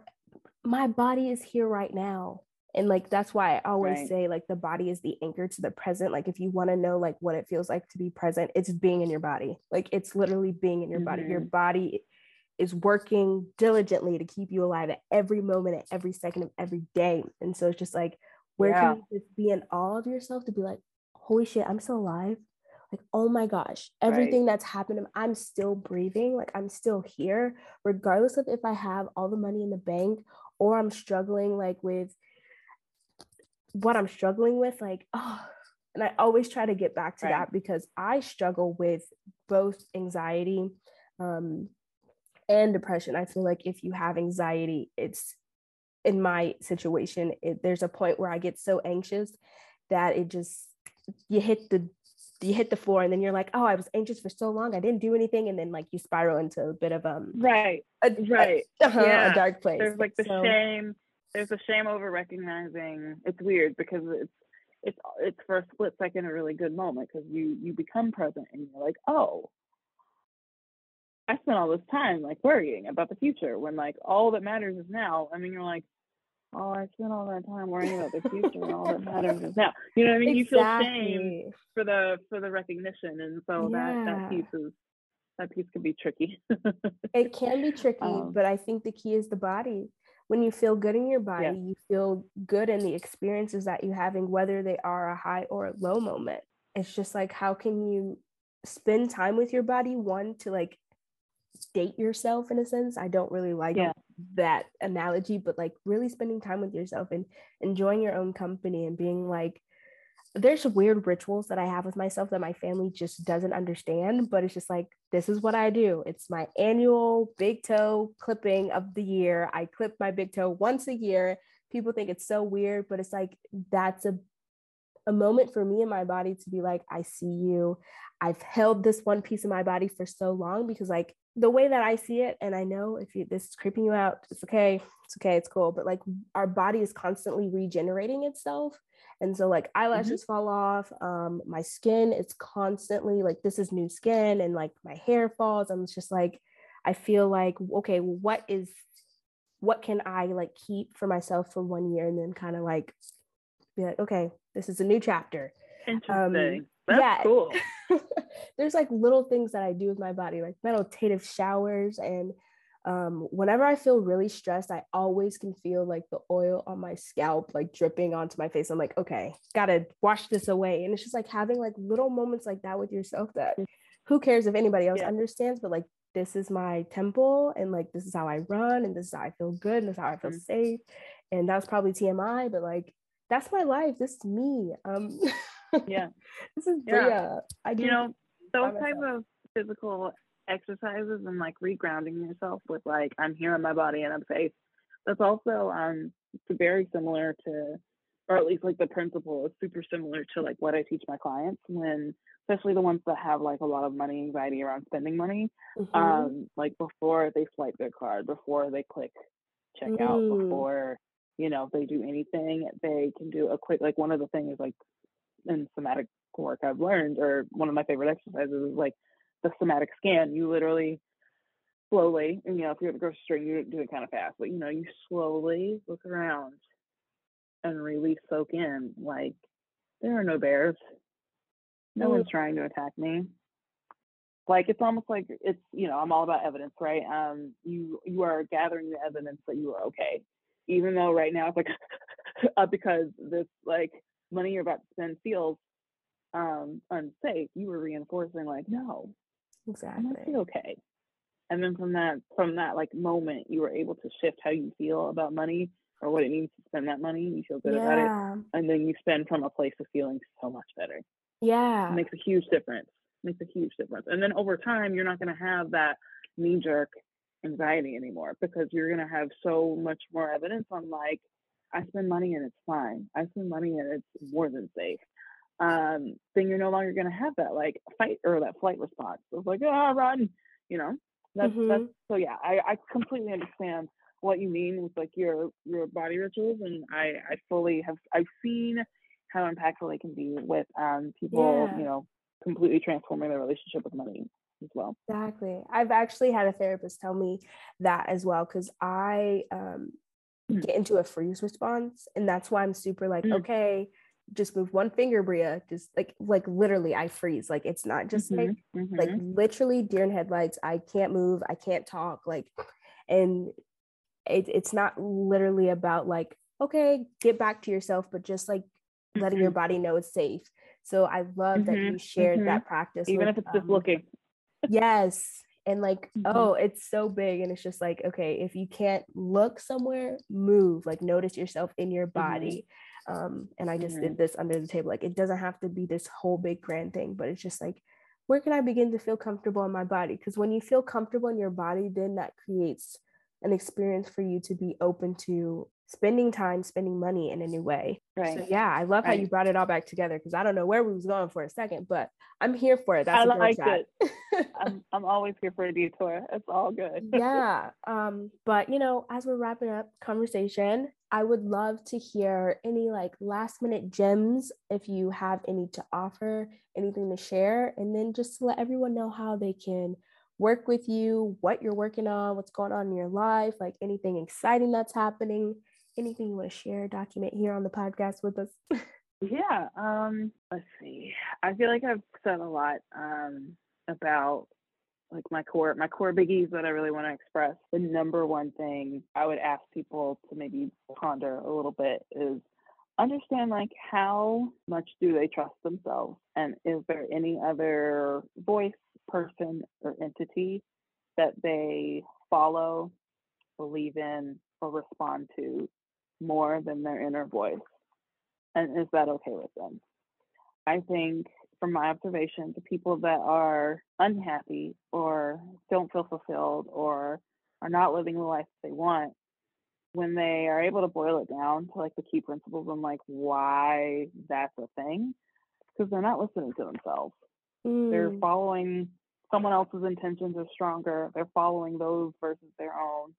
my body is here right now. And like that's why i always Right. say like the body is the anchor to the present like if you want to know like what it feels like to be present it's being in your body like it's literally being in your body your Mhm. body is working diligently to keep you alive at every moment at every second of every day and so it's just like where Yeah. can you just be in awe of yourself to be like holy shit i'm still alive like oh my gosh everything that's happened i'm still breathing like i'm still here regardless of if i have all the money in the bank or i'm struggling like with what I'm struggling with, like, oh, and I always try to get back to Right. that because I struggle with both anxiety um, and depression. I feel like if you have anxiety, it's in my situation, it, there's a point where I get so anxious that it just you hit the you hit the floor and then you're like, oh, I was anxious for so long, I didn't do anything, and then like you spiral into a bit of um Right. a, Right. a, uh-huh, Yeah. a dark place. There's like the So- shame. There's a shame over recognizing. It's weird because it's it's it's for a split second a really good moment because you you become present and you're like, oh, I spent all this time like worrying about the future when like all that matters is now. I mean, you're like, oh, I spent all that time worrying about the future and all that matters is now. You know what I mean? You feel shame for the for the recognition, and so that that piece is that piece can be tricky. It can be tricky, Um, but I think the key is the body. When you feel good in your body, Yeah. you feel good in the experiences that you're having, whether they are a high or a low moment. It's just like, how can you spend time with your body? One, to like date yourself in a sense. I don't really like Yeah. that analogy, but like really spending time with yourself and enjoying your own company and being like, there's weird rituals that I have with myself that my family just doesn't understand, but it's just like, this is what I do. It's my annual big toe clipping of the year. I clip my big toe once a year. People think it's so weird, but it's like, that's a, a moment for me and my body to be like, I see you. I've held this one piece of my body for so long because, like, the way that I see it, and I know if you, this is creeping you out, it's okay. It's okay. It's cool. But like, our body is constantly regenerating itself. And so like eyelashes fall off, um, my skin, it's constantly like this is new skin and like my hair falls. I'm just like, I feel like, okay, what is what can I like keep for myself for one year and then kind of like be like, okay, this is a new chapter. Interesting. That's Um, yeah. cool. There's like little things that I do with my body, like meditative showers and um, whenever I feel really stressed, I always can feel like the oil on my scalp, like dripping onto my face. I'm like, okay, gotta wash this away. And it's just like having like little moments like that with yourself that who cares if anybody else Yeah. understands, but like this is my temple and like this is how I run and this is how I feel good and this is how I feel Mhm. safe. And that's probably TMI, but like that's my life. This is me. Um Yeah. this is Yeah. Bria. I do You know, those type of physical exercises and like regrounding yourself with like I'm here in my body and I'm safe. That's also um very similar to or at least like the principle is super similar to like what I teach my clients when especially the ones that have like a lot of money anxiety around spending money. Mhm. um like before they swipe their card before they click check out Mm. before you know if they do anything they can do a quick like one of the things like in somatic work i've learned or one of my favorite exercises is like the somatic scan. You literally slowly and you know if you're at the grocery store you do it kind of fast but you know you slowly look around and really soak in like there are no bears. No Mm. one's trying to attack me. Like it's almost like it's you know i'm all about evidence right? Um you you are gathering the evidence that you are okay even though right now it's like uh, because this like money you're about to spend feels um unsafe you were reinforcing like no exactly. okay and then from that from that like moment you were able to shift how you feel about money or what it means to spend that money you feel good about it and then you spend from a place of feeling so much better Yeah. it makes a huge difference. Makes a huge difference. And then over time, you're not going to have that knee jerk anxiety anymore because you're going to have so much more evidence on like, I spend money and it's fine. I spend money and it's more than safe. Um, then you're no longer going to have that like fight or that flight response of like, ah, run, you know. That's that's Mhm. so yeah. I I completely understand what you mean with like your your body rituals, and I I fully have I've seen how impactful they can be with um people Yeah. you know completely transforming their relationship with money as well. Exactly. I've actually had a therapist tell me that as well because I um mm. get into a freeze response. And that's why I'm super like, mm. okay, just move one finger, Bria. Just like like literally I freeze. Like it's not just mm-hmm, like mm-hmm. like literally deer in headlights. I can't move, I can't talk. Like and it, it's not literally about like, okay, get back to yourself, but just like mm-hmm. letting your mm-hmm. body know it's safe. So I love that you shared that practice. Even with, if it's just um, looking. Yes and like mm-hmm. oh it's so big and it's just like okay if you can't look somewhere move like notice yourself in your mm-hmm. body mm-hmm. um and i just mm-hmm. did this under the table like it doesn't have to be this whole big grand thing but it's just like where can i begin to feel comfortable in my body because when you feel comfortable in your body then that creates an experience for you to be open to spending time, spending money in a new way. Right. So yeah, I love right. how you brought it all back together because I don't know where we was going for a second, but I'm here for it. That's I like it. I'm, I'm always here for a detour. It's all good. yeah. Um, but you know, as we're wrapping up conversation, I would love to hear any like last minute gems if you have any to offer, anything to share, and then just to let everyone know how they can work with you, what you're working on, what's going on in your life, like anything exciting that's happening, anything you want to share, document here on the podcast with us? yeah. Um, let's see. I feel like I've said a lot um, about like my core my core biggies that I really want to express. The number one thing I would ask people to maybe ponder a little bit is understand like how much do they trust themselves and is there any other voice person or entity that they follow believe in or respond to more than their inner voice? And is that okay with them? I think from my observation, the people that are unhappy or don't feel fulfilled or are not living the life they want, when they are able to boil it down to like the key principles and like why that's a thing, because they're not listening to themselves. Mm. They're following someone else's intentions are stronger. They're following those versus their own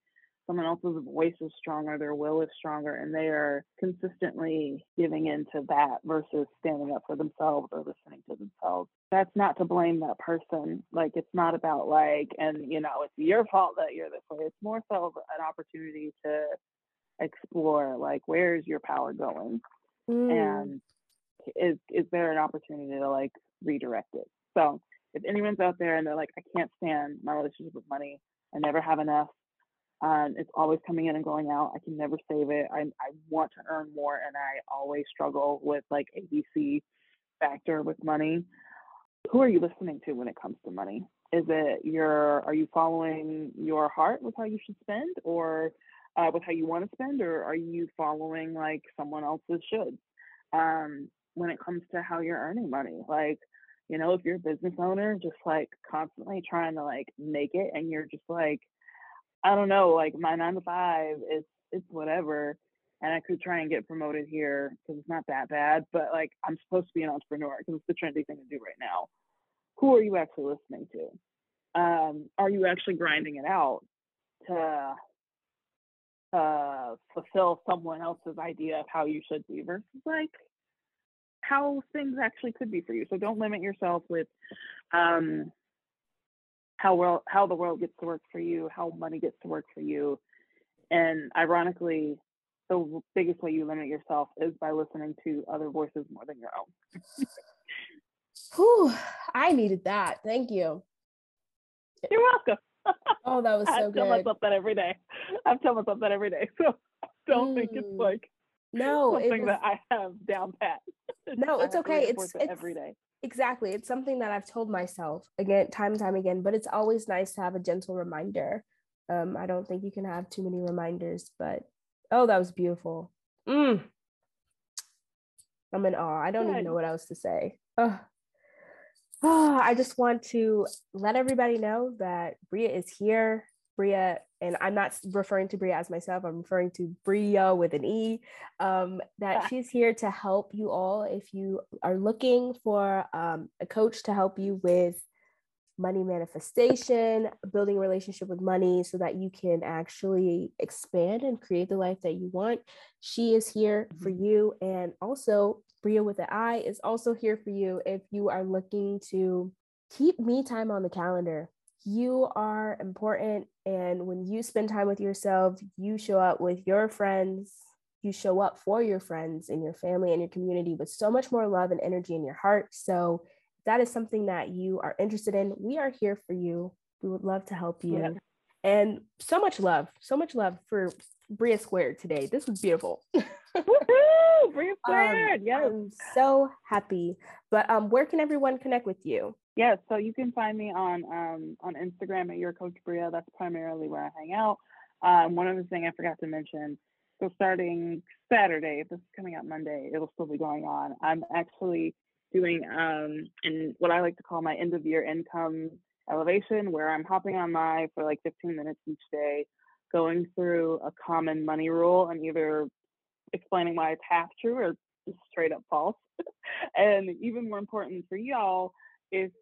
someone else's voice is stronger, their will is stronger, and they are consistently giving in to that versus standing up for themselves or listening to themselves. That's not to blame that person. Like, it's not about, like, and, you know, it's your fault that you're this way. It's more so an opportunity to explore, like, where is your power going? Mm. And is, is there an opportunity to, like, redirect it? So, if anyone's out there and they're like, I can't stand my relationship with money, I never have enough, it's always coming in and going out. I can never save it. I, I want to earn more, and I always struggle with like ABC factor with money. Who are you listening to when it comes to money? Is it your are you following your heart with how you should spend, or uh, with how you want to spend, or are you following like someone else's should? Um, when it comes to how you're earning money, like you know, if you're a business owner, just like constantly trying to like make it, and you're just like I don't know, like my nine to five is it's whatever. And I could try and get promoted here because it's not that bad, but like I'm supposed to be an entrepreneur because it's the trendy thing to do right now. Who are you actually listening to? Um, are you actually grinding it out to uh, fulfill someone else's idea of how you should be versus like how things actually could be for you? So don't limit yourself with um, how world how the world gets to work for you, how money gets to work for you. And ironically, the biggest way you limit yourself is by listening to other voices more than your own. Whew, I needed that. Thank you. You're welcome. Oh, that was so good. I good. tell myself that every day. I tell myself that every day. So don't mm. think it's mm. like no something was, that I have down pat. No, it's okay. It's, it's every day exactly it's something that i've told myself again time and time again but it's always nice to have a gentle reminder um i don't think you can have too many reminders but oh that was beautiful mm. i'm in awe i don't Good. even know what else to say oh. oh i just want to let everybody know that bria is here Bria, and I'm not referring to Bria as myself, I'm referring to Bria with an E, um, that yeah. she's here to help you all if you are looking for um, a coach to help you with money manifestation, building a relationship with money so that you can actually expand and create the life that you want. She is here mm-hmm. for you. And also, Bria with an I is also here for you if you are looking to keep me time on the calendar you are important. And when you spend time with yourself, you show up with your friends, you show up for your friends and your family and your community with so much more love and energy in your heart. So, if that is something that you are interested in, we are here for you. We would love to help you. Yeah. And so much love, so much love for Bria Squared today. This was beautiful. Woohoo! Bria um, Squared. Um, yes. I'm so happy. But um, where can everyone connect with you? Yes, so you can find me on um, on Instagram at your coach Bria. That's primarily where I hang out. Um, one other thing I forgot to mention. So starting Saturday, if this is coming out Monday, it'll still be going on. I'm actually doing um in what I like to call my end of year income elevation, where I'm hopping on live for like 15 minutes each day, going through a common money rule and either explaining why it's half true or straight up false. and even more important for y'all is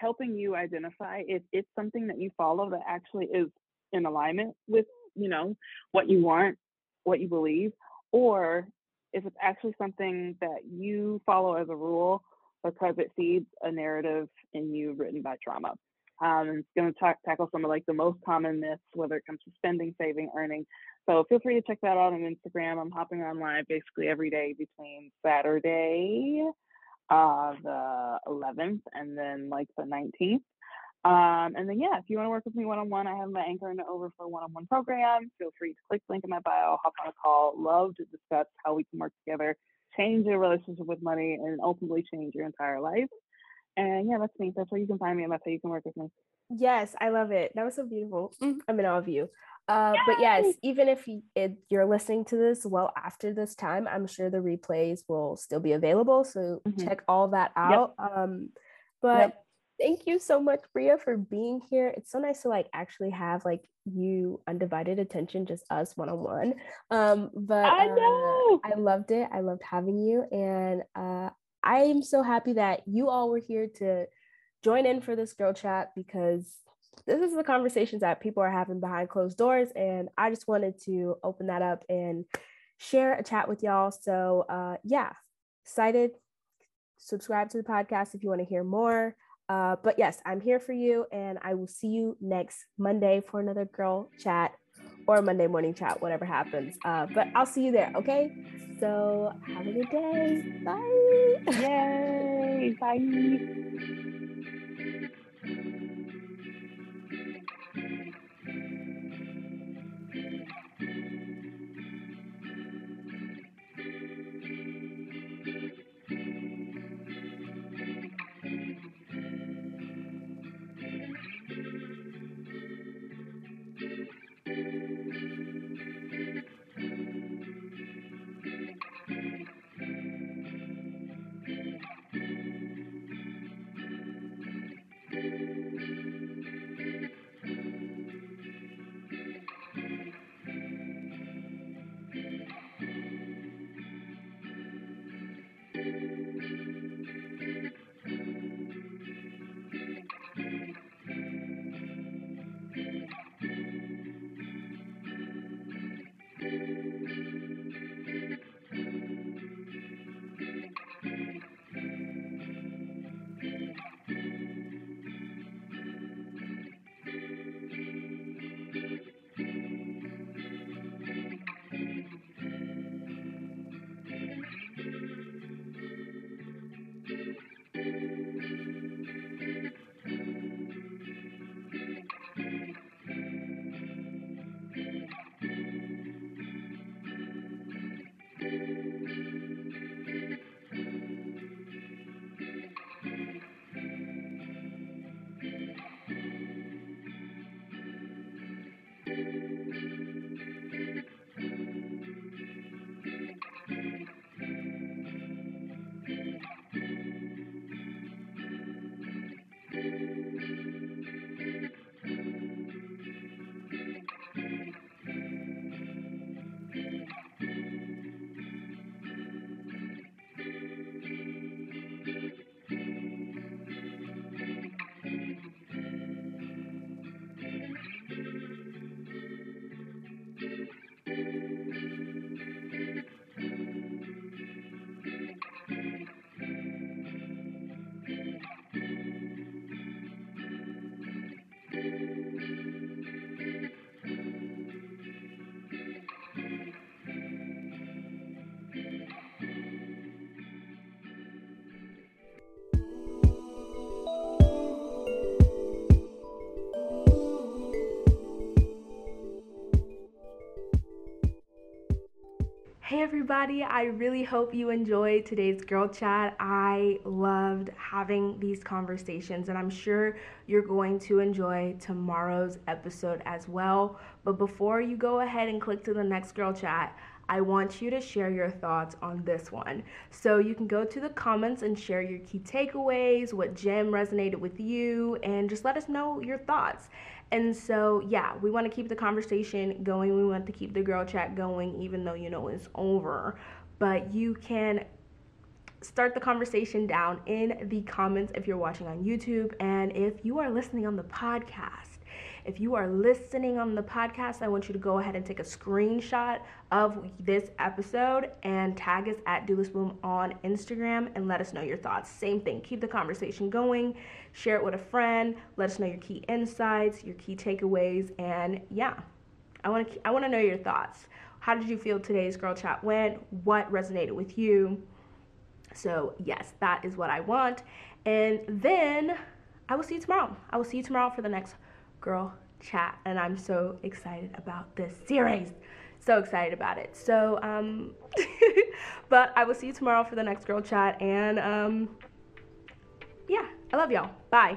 helping you identify if it's something that you follow that actually is in alignment with, you know, what you want, what you believe, or if it's actually something that you follow as a rule because it feeds a narrative in you written by trauma. Um, it's going to tackle some of like the most common myths, whether it comes to spending, saving, earning. So feel free to check that out on Instagram. I'm hopping on live basically every day between Saturday, uh, the 11th, and then like the 19th. Um, and then yeah, if you want to work with me one on one, I have my Anchor and Over for one on one program. Feel free to click the link in my bio, hop on a call. Love to discuss how we can work together, change your relationship with money, and ultimately change your entire life. And yeah, that's me. That's where you can find me, and that's how you can work with me. Yes, I love it. That was so beautiful. Mm, I'm in awe of you. Uh, but yes, even if you're listening to this well after this time, I'm sure the replays will still be available. So mm-hmm. check all that out. Yep. Um, but yep. thank you so much, Bria, for being here. It's so nice to like actually have like you undivided attention, just us one on one. Um, but I uh, know uh, I loved it. I loved having you, and uh, I am so happy that you all were here to join in for this girl chat because this is the conversations that people are having behind closed doors. And I just wanted to open that up and share a chat with y'all. So, uh, yeah, excited. Subscribe to the podcast if you want to hear more. Uh, but yes, I'm here for you, and I will see you next Monday for another girl chat or Monday morning chat, whatever happens. Uh, but I'll see you there, okay? So have a good day. Bye. Yay. Bye. Hey everybody, I really hope you enjoyed today's girl chat. I loved having these conversations, and I'm sure you're going to enjoy tomorrow's episode as well. But before you go ahead and click to the next girl chat, I want you to share your thoughts on this one. So you can go to the comments and share your key takeaways, what gem resonated with you, and just let us know your thoughts. And so, yeah, we want to keep the conversation going. We want to keep the girl chat going, even though you know it's over. But you can start the conversation down in the comments if you're watching on YouTube. And if you are listening on the podcast, if you are listening on the podcast, I want you to go ahead and take a screenshot of this episode and tag us at Do Doulas Boom on Instagram and let us know your thoughts. Same thing, keep the conversation going, share it with a friend, let us know your key insights, your key takeaways, and yeah, I want to I want to know your thoughts. How did you feel today's girl chat went? What resonated with you? So, yes, that is what I want. And then I will see you tomorrow. I will see you tomorrow for the next girl chat and i'm so excited about this series. So excited about it. So um but i will see you tomorrow for the next girl chat and um yeah i love y'all. Bye